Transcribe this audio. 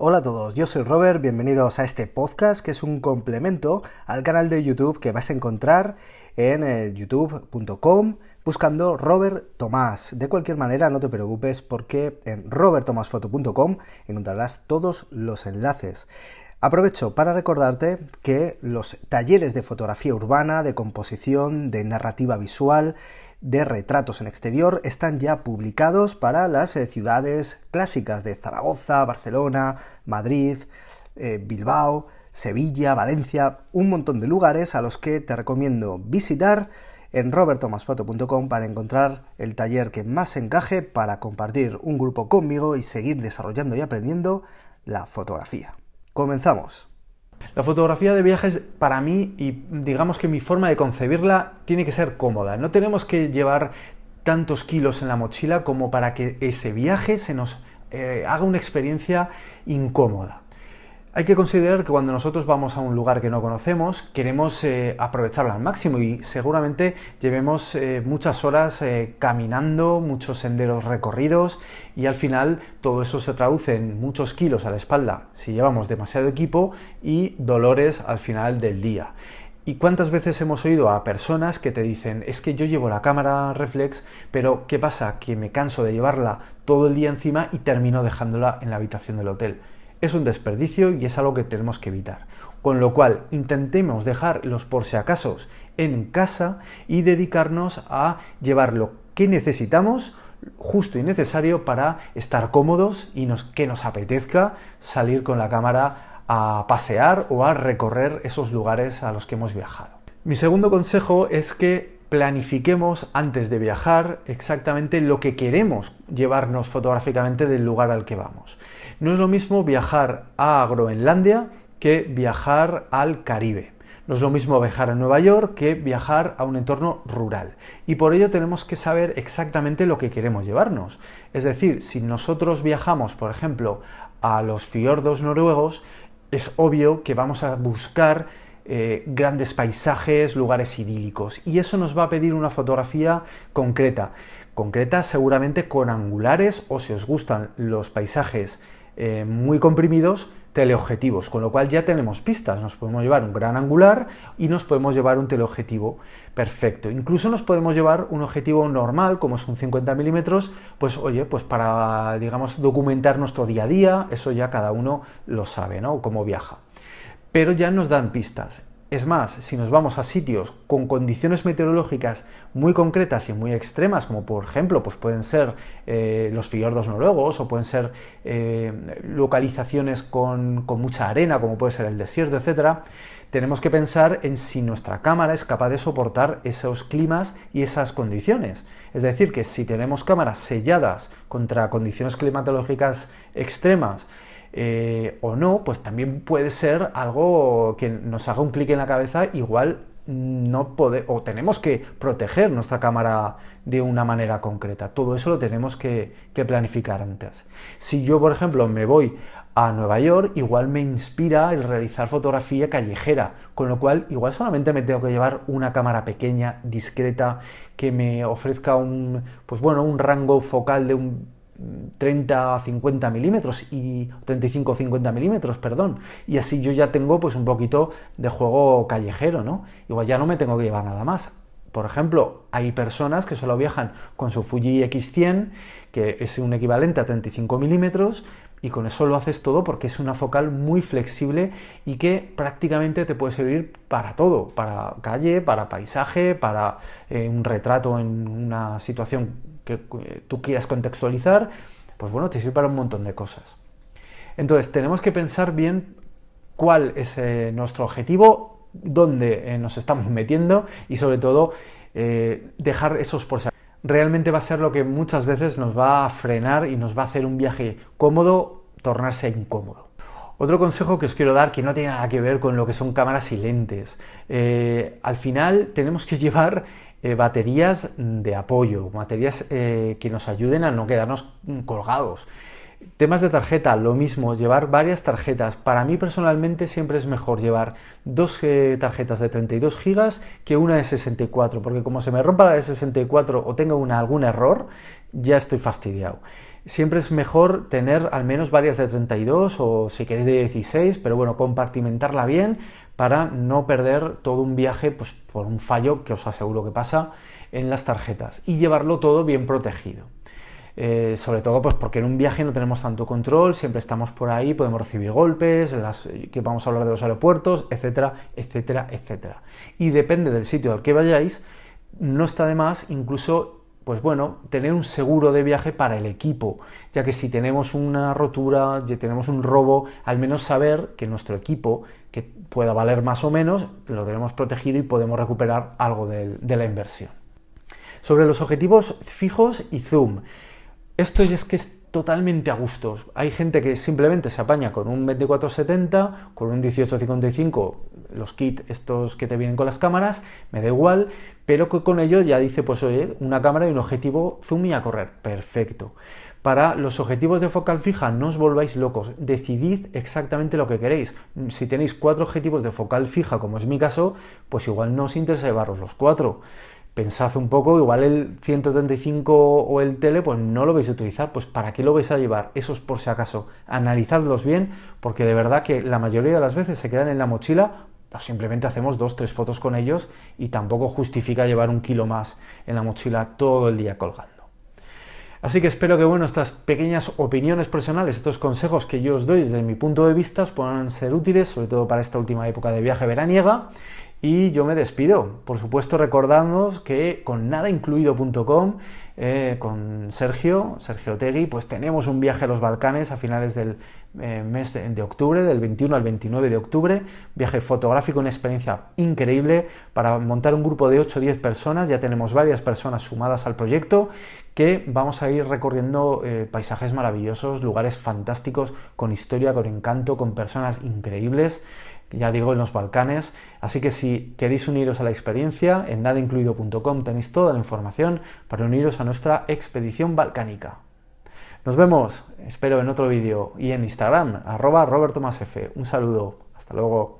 Hola a todos, yo soy Robert, bienvenidos a este podcast que es un complemento al canal de YouTube que vas a encontrar en eh, youtube.com buscando Robert Tomás. De cualquier manera, no te preocupes porque en robertomasfoto.com encontrarás todos los enlaces. Aprovecho para recordarte que los talleres de fotografía urbana, de composición, de narrativa visual, de retratos en exterior están ya publicados para las eh, ciudades clásicas de Zaragoza, Barcelona, Madrid, eh, Bilbao, Sevilla, Valencia, un montón de lugares a los que te recomiendo visitar en robertomasfoto.com para encontrar el taller que más encaje para compartir un grupo conmigo y seguir desarrollando y aprendiendo la fotografía. Comenzamos. La fotografía de viajes para mí y digamos que mi forma de concebirla tiene que ser cómoda. No tenemos que llevar tantos kilos en la mochila como para que ese viaje se nos eh, haga una experiencia incómoda. Hay que considerar que cuando nosotros vamos a un lugar que no conocemos, queremos eh, aprovecharlo al máximo y seguramente llevemos eh, muchas horas eh, caminando, muchos senderos recorridos y al final todo eso se traduce en muchos kilos a la espalda si llevamos demasiado equipo y dolores al final del día. ¿Y cuántas veces hemos oído a personas que te dicen, es que yo llevo la cámara reflex, pero ¿qué pasa? Que me canso de llevarla todo el día encima y termino dejándola en la habitación del hotel es un desperdicio y es algo que tenemos que evitar. Con lo cual, intentemos dejar los por si acaso en casa y dedicarnos a llevar lo que necesitamos justo y necesario para estar cómodos y que nos apetezca salir con la cámara a pasear o a recorrer esos lugares a los que hemos viajado. Mi segundo consejo es que planifiquemos antes de viajar exactamente lo que queremos llevarnos fotográficamente del lugar al que vamos. No es lo mismo viajar a Groenlandia que viajar al Caribe. No es lo mismo viajar a Nueva York que viajar a un entorno rural. Y por ello tenemos que saber exactamente lo que queremos llevarnos. Es decir, si nosotros viajamos, por ejemplo, a los fiordos noruegos, es obvio que vamos a buscar eh, grandes paisajes, lugares idílicos. Y eso nos va a pedir una fotografía concreta. Concreta seguramente con angulares o si os gustan los paisajes eh, muy comprimidos, teleobjetivos, con lo cual ya tenemos pistas, nos podemos llevar un gran angular y nos podemos llevar un teleobjetivo perfecto. Incluso nos podemos llevar un objetivo normal, como es un 50 milímetros, pues oye, pues para, digamos, documentar nuestro día a día, eso ya cada uno lo sabe, ¿no? Cómo viaja pero ya nos dan pistas. Es más, si nos vamos a sitios con condiciones meteorológicas muy concretas y muy extremas, como por ejemplo pues pueden ser eh, los fiordos noruegos o pueden ser eh, localizaciones con, con, mucha arena, como puede ser el desierto, etc., tenemos que pensar en si nuestra cámara es capaz de soportar esos climas y esas condiciones. Es decir, que si tenemos cámaras selladas contra condiciones climatológicas extremas, eh, o no, pues también puede ser algo que nos haga un clic en la cabeza, igual no puede o tenemos que proteger nuestra cámara de una manera concreta. Todo eso lo tenemos que, que, planificar antes. Si yo, por ejemplo, me voy a Nueva York, igual me inspira el realizar fotografía callejera, con lo cual igual solamente me tengo que llevar una cámara pequeña, discreta, que me ofrezca un, pues bueno, un rango focal de un 30 a 50 milímetros y 35 o 50 milímetros, perdón. Y así yo ya tengo pues un poquito de juego callejero, ¿no? Igual ya no me tengo que llevar nada más. Por ejemplo, hay personas que solo viajan con su Fuji X100, que es un equivalente a 35 milímetros, y con eso lo haces todo porque es una focal muy flexible y que prácticamente te puede servir para todo, para calle, para paisaje, para eh, un retrato en una situación que eh, tú quieras contextualizar, pues bueno, te sirve para un montón de cosas. Entonces, tenemos que pensar bien cuál es eh, nuestro objetivo, dónde eh, nos estamos metiendo y sobre todo dejar esos por Realmente va a ser lo que muchas veces nos va a frenar y nos va a hacer un viaje cómodo tornarse incómodo. Otro consejo que os quiero dar que no tiene nada que ver con lo que son cámaras y lentes. al final tenemos que llevar eh, baterías de apoyo, baterías eh, que nos ayuden a no quedarnos colgados. Temas de tarjeta, lo mismo, llevar varias tarjetas. Para mí personalmente siempre es mejor llevar dos eh, tarjetas de 32 GB que una de 64, porque como se me rompa la de 64 o tenga algún error, ya estoy fastidiado. Siempre es mejor tener al menos varias de 32 o si queréis de 16, pero bueno, compartimentarla bien para no perder todo un viaje pues, por un fallo que os aseguro que pasa en las tarjetas y llevarlo todo bien protegido. Eh, sobre todo pues porque en un viaje no tenemos tanto control, siempre estamos por ahí, podemos recibir golpes, que vamos a hablar de los aeropuertos, etcétera, etcétera, etcétera. Y depende del sitio al que vayáis, no está de más incluso pues bueno, tener un seguro de viaje para el equipo, ya que si tenemos una rotura, ya tenemos un robo, al menos saber que nuestro equipo, que pueda valer más o menos, lo tenemos protegido y podemos recuperar algo de, de la inversión. Sobre los objetivos fijos y zoom. Esto es que es totalmente a gustos. Hay gente que simplemente se apaña con un 2470, con un 1855, los kits estos que te vienen con las cámaras, me da igual, pero que con ello ya dice, pues oye, una cámara y un objetivo zoom y a correr. Perfecto. Para los objetivos de focal fija, no os volváis locos, decidid exactamente lo que queréis. Si tenéis cuatro objetivos de focal fija, como es mi caso, pues igual no os interesa llevaros los cuatro pensad un poco, igual el 135 o el tele, pues no lo vais a utilizar, pues ¿para qué lo vais a llevar? Eso es por si acaso, analizadlos bien, porque de verdad que la mayoría de las veces se quedan en la mochila o simplemente hacemos dos, tres fotos con ellos y tampoco justifica llevar un kilo más en la mochila todo el día colgando. Así que espero que bueno, estas pequeñas opiniones personales, estos consejos que yo os doy desde mi punto de vista os puedan ser útiles, sobre todo para esta última época de viaje veraniega. Y yo me despido. Por supuesto, recordándoos que con nadaincluido.com, eh, con Sergio, Sergio Tegui, pues tenemos un viaje a los Balcanes a finales del eh, mes de, octubre, del 21 al 29 de octubre. Viaje fotográfico, una experiencia increíble para montar un grupo de 8 o 10 personas. Ya tenemos varias personas sumadas al proyecto que vamos a ir recorriendo eh, paisajes maravillosos, lugares fantásticos, con historia, con encanto, con personas increíbles ya digo, en los Balcanes. Así que si queréis uniros a la experiencia, en nadaincluido.com tenéis toda la información para uniros a nuestra expedición balcánica. Nos vemos, espero en otro vídeo y en Instagram, arroba robertomasf. Un saludo, hasta luego.